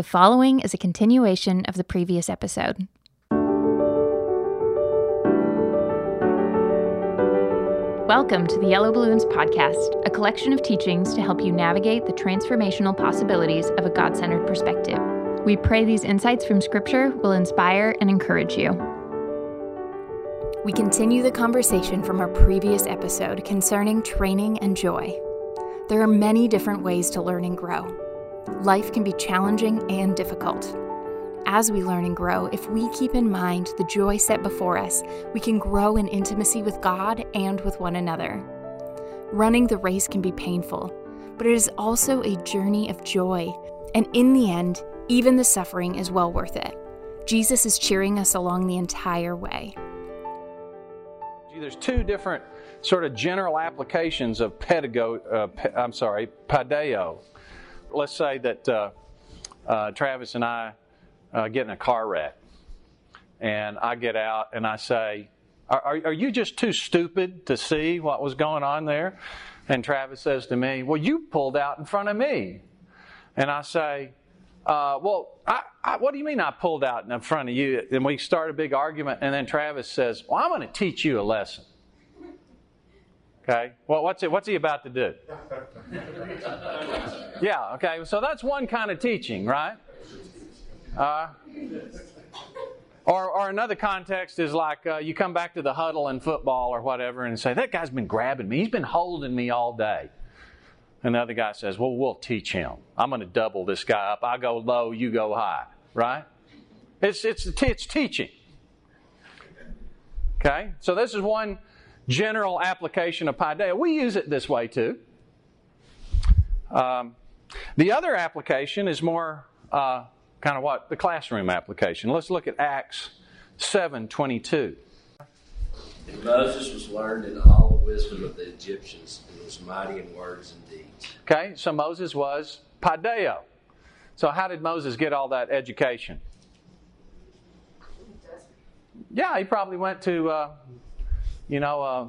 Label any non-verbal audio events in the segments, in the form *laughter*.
The following is a continuation of the previous episode. Welcome to the Yellow Balloons Podcast, a collection of teachings to help you navigate the transformational possibilities of a God centered perspective. We pray these insights from Scripture will inspire and encourage you. We continue the conversation from our previous episode concerning training and joy. There are many different ways to learn and grow. Life can be challenging and difficult. As we learn and grow, if we keep in mind the joy set before us, we can grow in intimacy with God and with one another. Running the race can be painful, but it is also a journey of joy, and in the end, even the suffering is well worth it. Jesus is cheering us along the entire way. There's two different sort of general applications of pedagogy. Uh, pe- I'm sorry, padeo. Let's say that uh, uh, Travis and I uh, get in a car wreck, and I get out and I say, are, are, are you just too stupid to see what was going on there? And Travis says to me, Well, you pulled out in front of me. And I say, uh, well, I, I, what do you mean I pulled out in front of you? And we start a big argument, and then Travis says, Well, I'm going to teach you a lesson. Okay? Well, what's, it, what's he about to do? yeah, okay. So that's one kind of teaching, right? Uh, or, or another context is like uh, you come back to the huddle in football or whatever and say, That guy's been grabbing me. He's been holding me all day. And the other guy says, Well, we'll teach him. I'm going to double this guy up. I go low, you go high. Right? It's, it's, it's teaching. Okay? So this is one general application of Paideia. We use it this way too. Um, the other application is more uh, kind of what? The classroom application. Let's look at Acts 7.22. And Moses was learned in all the wisdom of the Egyptians and was mighty in words and deeds. Okay, so Moses was Paideia. So how did Moses get all that education? Yeah, he probably went to, uh, you know, uh,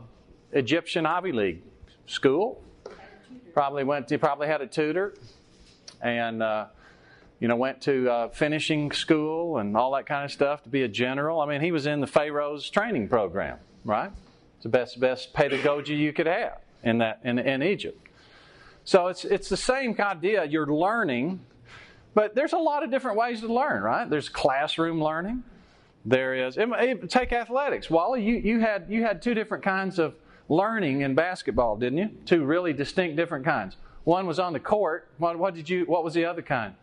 Egyptian Ivy League school. Probably went. To, probably had a tutor, and uh, you know, went to uh, finishing school and all that kind of stuff to be a general. I mean, he was in the Pharaoh's training program, right? It's the best best pedagogy you could have in that in, in Egypt. So it's it's the same idea. You're learning, but there's a lot of different ways to learn, right? There's classroom learning. There is. Take athletics. Wally, you, you had you had two different kinds of learning in basketball, didn't you? Two really distinct different kinds. One was on the court. What, what did you? What was the other kind?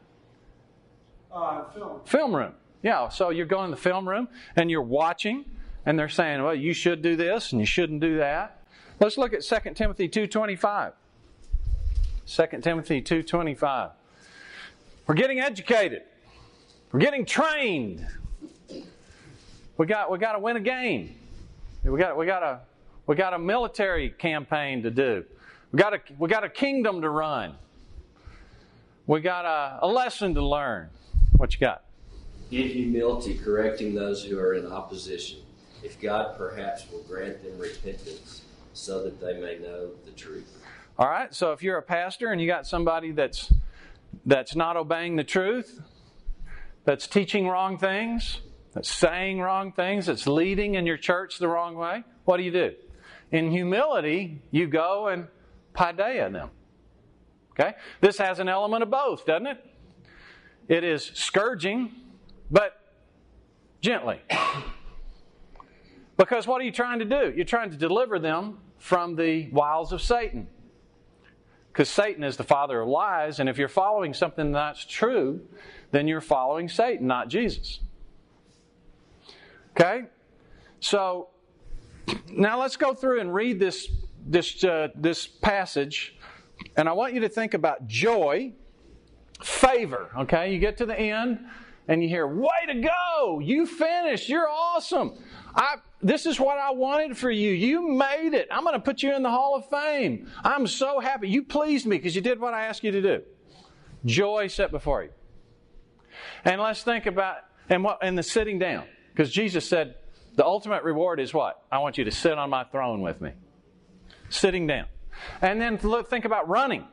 Uh, film. Film room. Yeah. So you're going to the film room and you're watching, and they're saying, "Well, you should do this and you shouldn't do that." Let's look at 2 Timothy two twenty five. 2 Timothy two twenty five. We're getting educated. We're getting trained. We got we got to win a game. We got we got a we got a military campaign to do. We got a we got a kingdom to run. We got a, a lesson to learn. What you got? In humility, correcting those who are in opposition, if God perhaps will grant them repentance, so that they may know the truth. All right. So if you're a pastor and you got somebody that's that's not obeying the truth, that's teaching wrong things, that's saying wrong things, that's leading in your church the wrong way, what do you do? In humility, you go and paideia them. Okay? This has an element of both, doesn't it? It is scourging, but gently. Because what are you trying to do? You're trying to deliver them from the wiles of Satan. Because Satan is the father of lies, and if you're following something that's true, then you're following Satan, not Jesus. Okay? So, now let's go through and read this, this, uh, this passage, and I want you to think about joy, favor. Okay? You get to the end, and you hear, Way to go! You finished! You're awesome! I, this is what I wanted for you. You made it. I'm going to put you in the Hall of Fame. I'm so happy. You pleased me because you did what I asked you to do. Joy set before you. And let's think about and what and the sitting down. Because Jesus said, the ultimate reward is what? I want you to sit on my throne with me. Sitting down. And then look, think about running.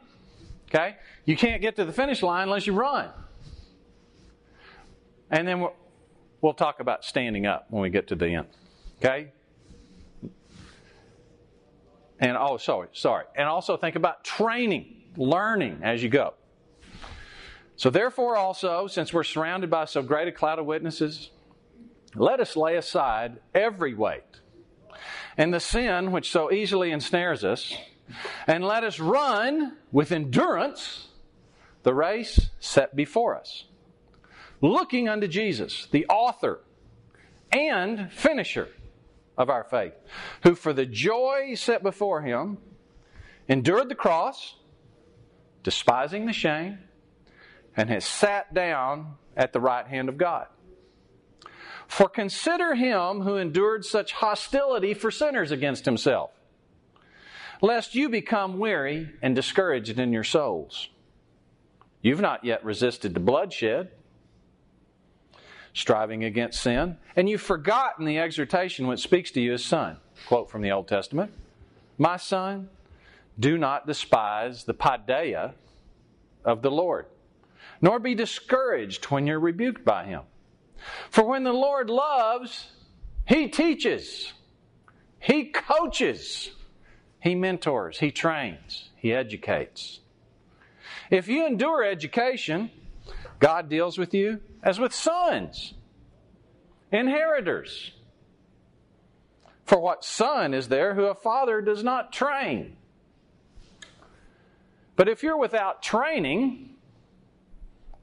Okay? You can't get to the finish line unless you run. And then we'll, we'll talk about standing up when we get to the end. Okay? And oh, sorry, sorry. And also think about training, learning as you go. So, therefore, also, since we're surrounded by so great a cloud of witnesses, let us lay aside every weight and the sin which so easily ensnares us, and let us run with endurance the race set before us, looking unto Jesus, the author and finisher of our faith, who for the joy set before him endured the cross, despising the shame, and has sat down at the right hand of God. For consider him who endured such hostility for sinners against himself, lest you become weary and discouraged in your souls. You've not yet resisted the bloodshed, striving against sin, and you've forgotten the exhortation which speaks to you as son. Quote from the Old Testament My son, do not despise the paideia of the Lord, nor be discouraged when you're rebuked by him. For when the Lord loves, he teaches, he coaches, he mentors, he trains, he educates. If you endure education, God deals with you as with sons, inheritors. For what son is there who a father does not train? But if you're without training,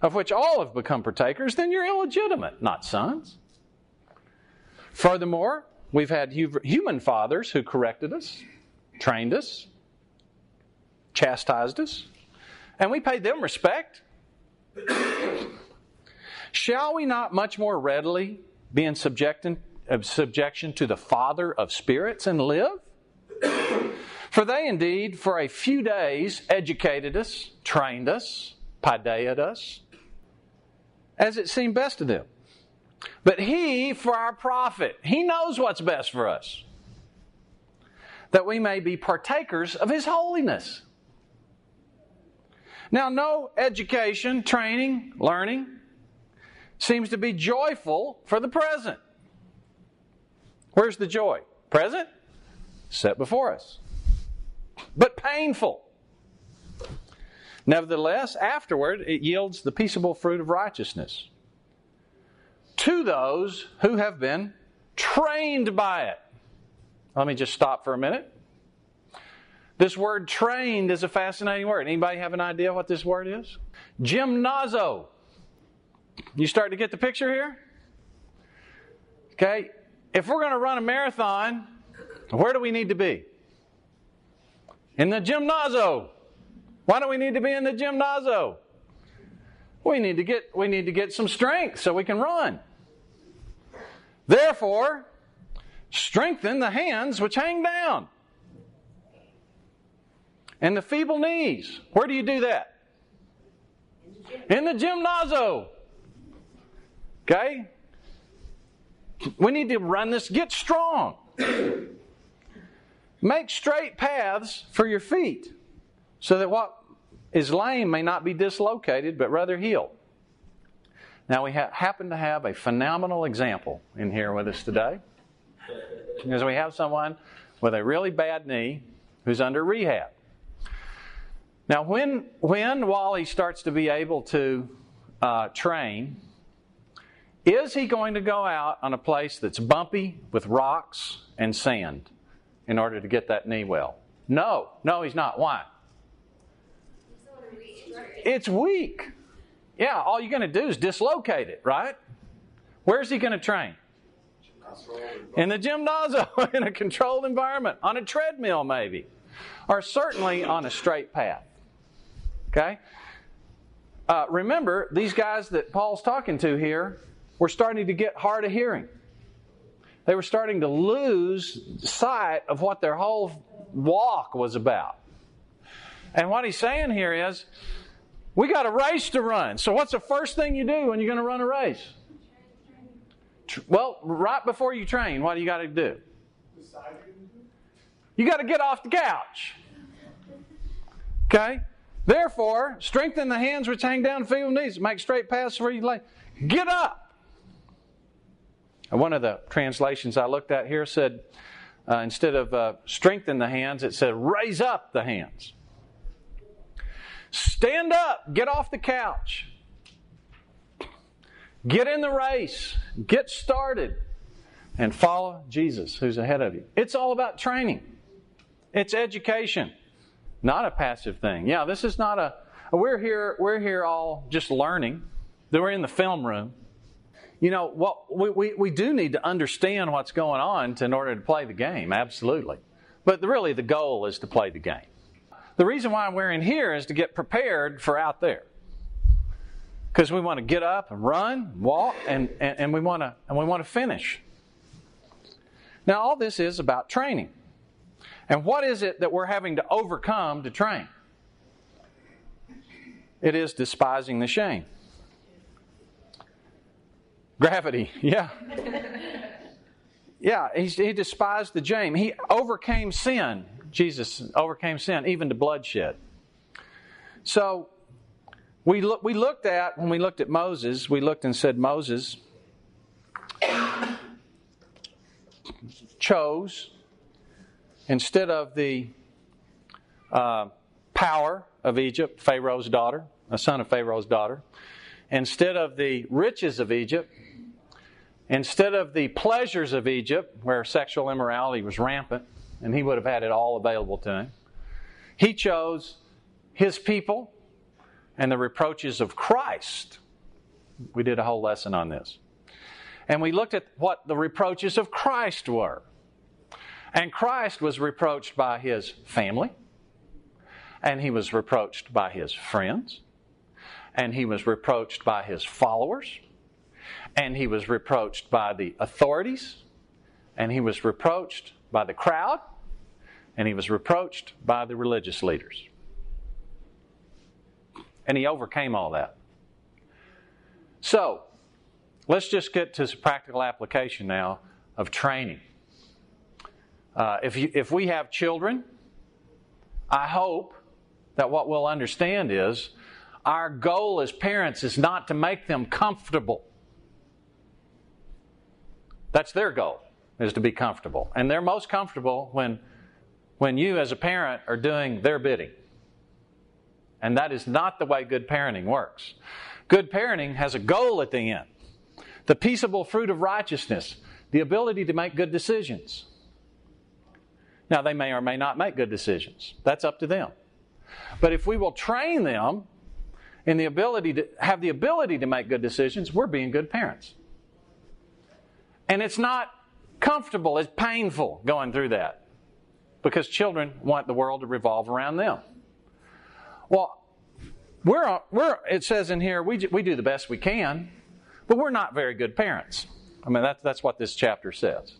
of which all have become partakers, then you're illegitimate, not sons. Furthermore, we've had human fathers who corrected us, trained us, chastised us, and we paid them respect. Shall we not much more readily be in subjection, to the Father of spirits and live? for they indeed, for a few days, educated us, trained us, paideied us, as it seemed best to them. But He, for our profit, He knows what's best for us, that we may be partakers of His holiness. Now, no education, training, learning seems to be joyful for the present. Where's the joy? Present? Set before us. But painful. Nevertheless, afterward, it yields the peaceable fruit of righteousness to those who have been trained by it. Let me just stop for a minute. This word trained is a fascinating word. Anybody have an idea what this word is? Gymnazo. You start to get the picture here? Okay. If we're going to run a marathon, where do we need to be? In the gymnazo. Why do we need to be in the gymnazo? We need to get we need to get some strength so we can run. Therefore, strengthen the hands which hang down and the feeble knees. Where do you do that? In the gymnazo. Okay? We need to run this, get strong. Make straight paths for your feet so that what is lame may not be dislocated, but rather healed. Now, we ha- happen to have a phenomenal example in here with us today. Because we have someone with a really bad knee who's under rehab. Now, when, when Wally starts to be able to uh, train, is he going to go out on a place that's bumpy with rocks and sand in order to get that knee well? No, no, he's not. Why? It's weak. Yeah, all you're going to do is dislocate it, right? Where's he going to train? In the gymnasium, *laughs* in a controlled environment, on a treadmill, maybe, or certainly on a straight path. Okay? Uh, remember, these guys that Paul's talking to here were starting to get hard of hearing. They were starting to lose sight of what their whole walk was about. And what he's saying here is, we got a race to run. So, what's the first thing you do when you're going to run a race? Well, right before you train, what do you got to do? You got to get off the couch. Okay? Therefore, strengthen the hands which hang down, feeble knees, make straight paths where you lay. Get up. One of the translations I looked at here said, uh, instead of uh, strengthen the hands, it said raise up the hands. Stand up, get off the couch, get in the race, get started, and follow Jesus who's ahead of you. It's all about training, it's education, not a passive thing. Yeah, this is not a, we're here, we're here all just learning. We're in the film room you know, what we, we, we do need to understand what's going on to, in order to play the game, absolutely. But really, the goal is to play the game. The reason why we're in here is to get prepared for out there. Because we want to get up and run, walk, and, and, and we want to and we want to finish. Now, all this is about training. And what is it that we're having to overcome to train? It is despising the shame. Gravity, *laughs* yeah. *laughs* Yeah, he, he despised the shame. He overcame sin. Jesus overcame sin, even to bloodshed. So, we, look, we looked at, when we looked at Moses, we looked and said, Moses chose, instead of the uh, power of Egypt, Pharaoh's daughter, a son of Pharaoh's daughter, instead of the riches of Egypt, Instead of the pleasures of Egypt, where sexual immorality was rampant, and he would have had it all available to him, he chose his people and the reproaches of Christ. We did a whole lesson on this. And we looked at what the reproaches of Christ were. And Christ was reproached by his family, and he was reproached by his friends, and he was reproached by his followers and he was reproached by the authorities, and he was reproached by the crowd, and he was reproached by the religious leaders. And he overcame all that. So, let's just get to some practical application now of training. Uh, if, you, if we have children, I hope that what we'll understand is our goal as parents is not to make them comfortable. That's their goal, is to be comfortable. And they're most comfortable when, when you, as a parent, are doing their bidding. And that is not the way good parenting works. Good parenting has a goal at the end the peaceable fruit of righteousness, the ability to make good decisions. Now, they may or may not make good decisions. That's up to them. But if we will train them in the ability to have the ability to make good decisions, we're being good parents. And it's not comfortable, it's painful going through that because children want the world to revolve around them. Well, we're, we're it says in here, we, we do the best we can, but we're not very good parents. I mean, that's, that's what this chapter says.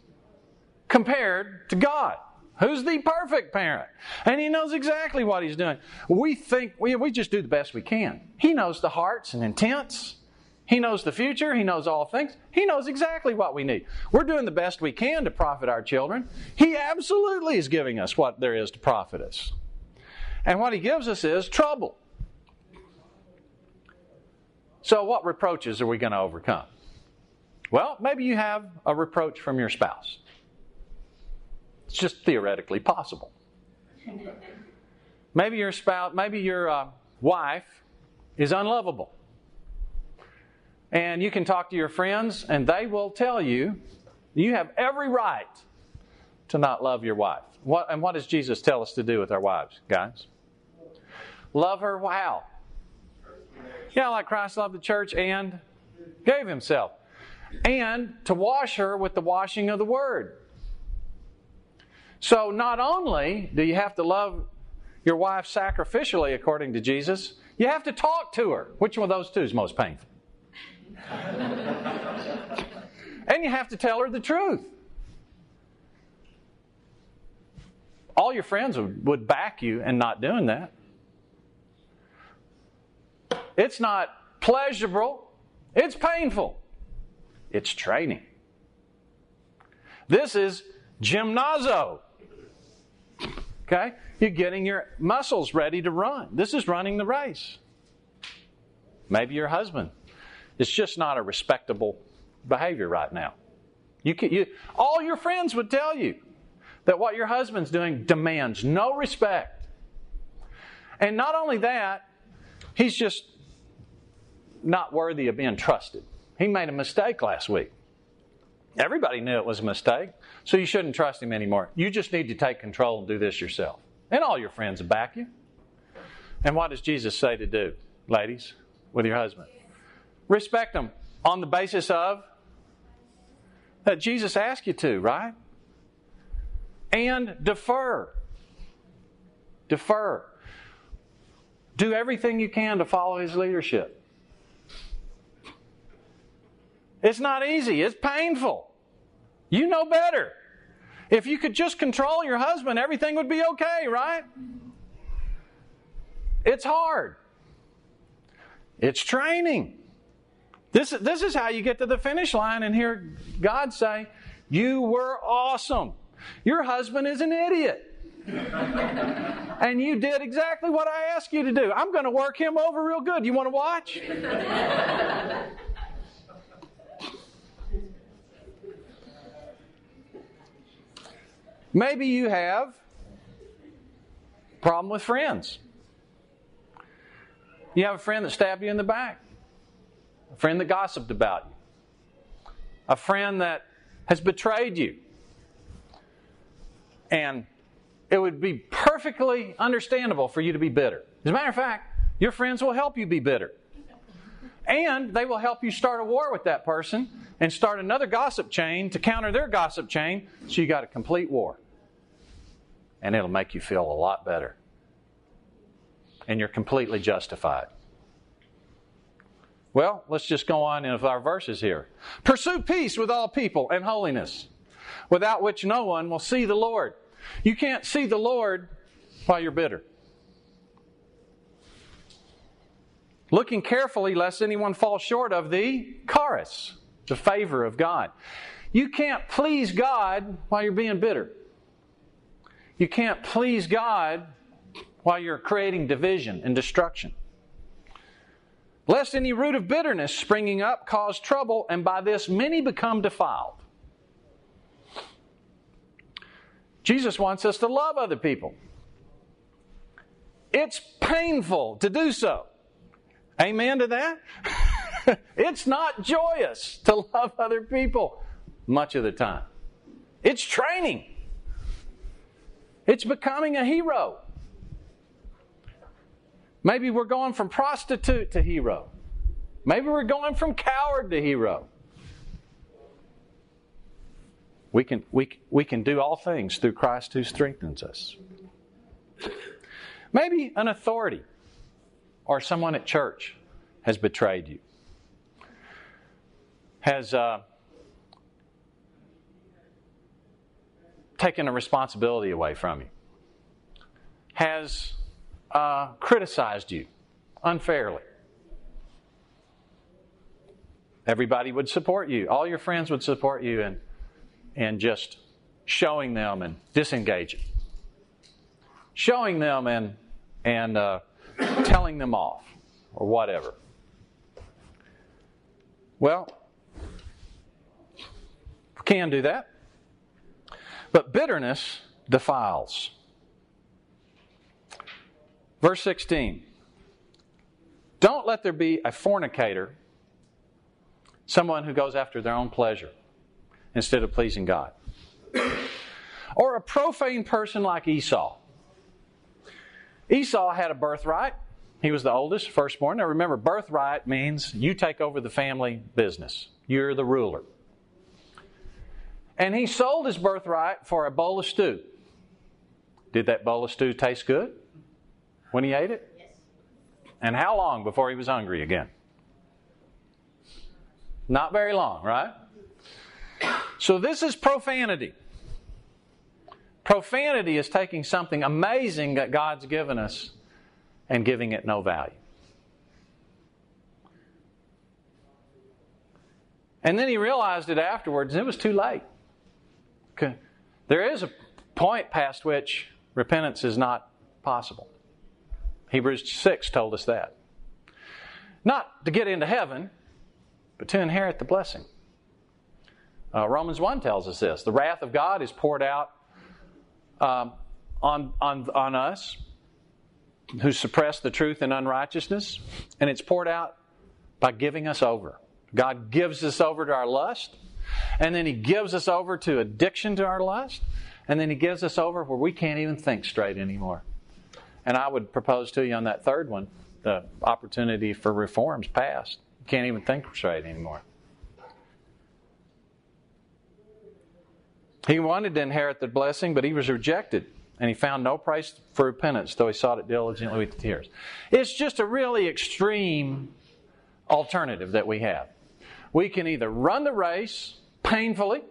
Compared to God, who's the perfect parent. And He knows exactly what He's doing. We think, we, we just do the best we can. He knows the hearts and intents he knows the future. He knows all things. He knows exactly what we need. We're doing the best we can to profit our children. He absolutely is giving us what there is to profit us. And what He gives us is trouble. So, what reproaches are we going to overcome? Well, maybe you have a reproach from your spouse. It's just theoretically possible. Maybe your spouse, maybe your uh, wife is unlovable. And you can talk to your friends, and they will tell you you have every right to not love your wife. What, and what does Jesus tell us to do with our wives, guys? Love her how? Yeah, like Christ loved the church and gave himself. And to wash her with the washing of the word. So not only do you have to love your wife sacrificially, according to Jesus, you have to talk to her. Which one of those two is most painful? And you have to tell her the truth. All your friends would, back you in not doing that. It's not pleasurable, it's painful. It's training. This is gymnazo. Okay? You're getting your muscles ready to run. This is running the race. Maybe your husband it's just not a respectable behavior right now. You, can, you all your friends would tell you that what your husband's doing demands no respect. And not only that, he's just not worthy of being trusted. He made a mistake last week. Everybody knew it was a mistake, so you shouldn't trust him anymore. You just need to take control and do this yourself. And all your friends back you. And what does Jesus say to do, ladies, with your husband? Respect them on the basis of that Jesus asked you to, right? And defer. Defer. Do everything you can to follow his leadership. It's not easy, it's painful. You know better. If you could just control your husband, everything would be okay, right? It's hard. It's training. This, this is how you get to the finish line and hear God say, You were awesome. Your husband is an idiot. *laughs* and you did exactly what I asked you to do. I'm going to work him over real good. You want to watch? *laughs* Maybe you have problem with friends. You have a friend that stabbed you in the back, friend that gossiped about you, a friend that has betrayed you. And it would be perfectly understandable for you to be bitter. As a matter of fact, your friends will help you be bitter. And they will help you start a war with that person and start another gossip chain to counter their gossip chain, so you got a complete war. And it'll make you feel a lot better and you're completely justified. Well, let's just go on with our verses here. Pursue peace with all people and holiness, without which no one will see the Lord. You can't see the Lord while you're bitter. Looking carefully lest anyone fall short of the charis, the favor of God. You can't please God while you're being bitter. You can't please God while you're creating division and destruction. Lest any root of bitterness springing up cause trouble, and by this many become defiled. Jesus wants us to love other people. It's painful to do so. Amen to that? *laughs* it's not joyous to love other people much of the time. It's training. It's becoming a hero. Maybe we're going from prostitute to hero. Maybe we're going from coward to hero. We can, we, we can do all things through Christ who strengthens us. Maybe an authority or someone at church has betrayed you, has uh, taken a responsibility away from you, has uh, criticized you unfairly. Everybody would support you. All your friends would support you and, in just showing them and disengaging. Showing them and, and uh, telling them off or whatever. Well, we can do that. But bitterness defiles. Verse 16 Don't let there be a fornicator, someone who goes after their own pleasure instead of pleasing God, or a profane person like Esau. Esau had a birthright. He was the oldest, firstborn. Now remember, birthright means you take over the family business. You're the ruler. And he sold his birthright for a bowl of stew. Did that bowl of stew taste good? When he ate it? Yes. And how long before he was hungry again? Not very long, right? So this is profanity. Profanity is taking something amazing that God's given us and giving it no value. And then he realized it afterwards, and it was too late. There is a point past which repentance is not possible. Hebrews 6 told us that. Not to get into heaven, but to inherit the blessing. Uh, Romans 1 tells us this the wrath of God is poured out um, on, on, on us who suppress the truth in unrighteousness, and it's poured out by giving us over. God gives us over to our lust, and then He gives us over to addiction to our lust, and then He gives us over where we can't even think straight anymore. And I would propose to you on that third one the opportunity for reforms passed. You can't even think straight anymore. He wanted to inherit the blessing, but he was rejected, and he found no price for repentance, though he sought it diligently with tears. It's just a really extreme alternative that we have. We can either run the race painfully,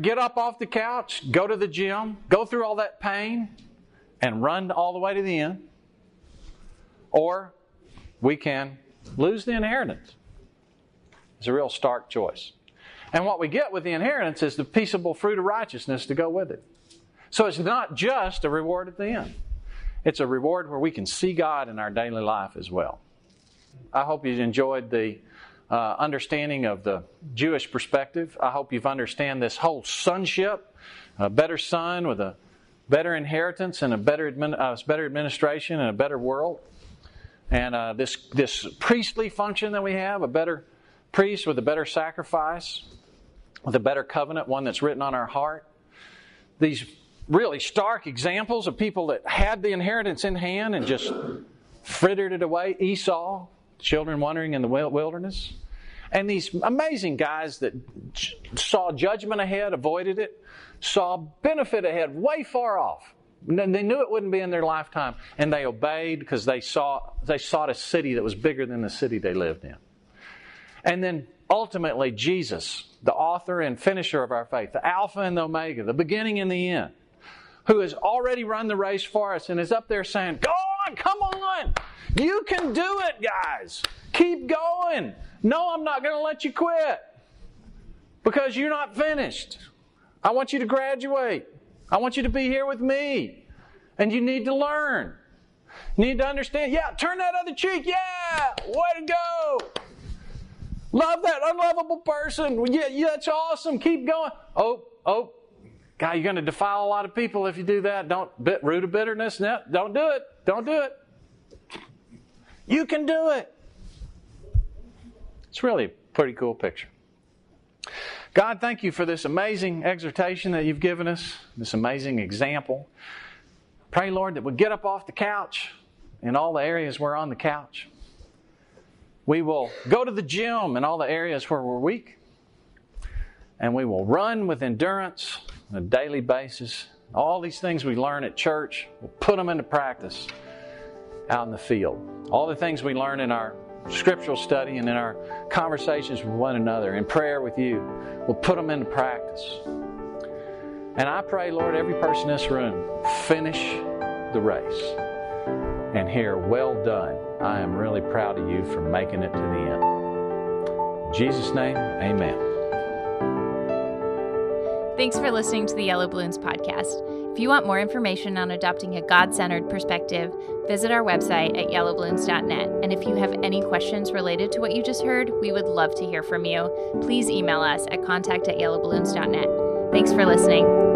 get up off the couch, go to the gym, go through all that pain, and run all the way to the end, or we can lose the inheritance. It's a real stark choice. And what we get with the inheritance is the peaceable fruit of righteousness to go with it. So it's not just a reward at the end, it's a reward where we can see God in our daily life as well. I hope you enjoyed the uh, understanding of the Jewish perspective. I hope you've understand this whole sonship, a better son with a better inheritance and a better, uh, better administration and a better world. And uh, this, this priestly function that we have, a better priest with a better sacrifice, with a better covenant, one that's written on our heart. These really stark examples of people that had the inheritance in hand and just frittered it away. Esau, children wandering in the wilderness. And these amazing guys that saw judgment ahead, avoided it, saw benefit ahead, way far off. And they knew it wouldn't be in their lifetime, and they obeyed because they saw they sought a city that was bigger than the city they lived in. And then ultimately, Jesus, the author and finisher of our faith, the Alpha and the Omega, the beginning and the end, who has already run the race for us and is up there saying, Go on, come on, you can do it, guys. Keep going. No, I'm not going to let you quit because you're not finished. I want you to graduate. I want you to be here with me. And you need to learn. You need to understand. Yeah, turn that other cheek. Yeah, way to go. Love that unlovable person. Yeah, yeah, that's awesome. Keep going. Oh, oh, God, you're going to defile a lot of people if you do that. Don't bit root of bitterness. No, don't do it. Don't do it. You can do it. It's really a pretty cool picture. God, thank you for this amazing exhortation that you've given us, this amazing example. Pray, Lord, that we get up off the couch in all the areas we're on the couch. We will go to the gym in all the areas where we're weak. And we will run with endurance on a daily basis. All these things we learn at church, we'll put them into practice out in the field. All the things we learn in our scriptural study and in our conversations with one another, in prayer with you, we'll put them into practice. And I pray, Lord, every person in this room finish the race and hear, well done. I am really proud of you for making it to the end. In Jesus' name, amen. Thanks for listening to the Yellow Balloons podcast. If you want more information on adopting a God centered perspective, visit our website at yellowballoons.net. And if you have any questions related to what you just heard, we would love to hear from you. Please email us at contact at yellowballoons.net. Thanks for listening.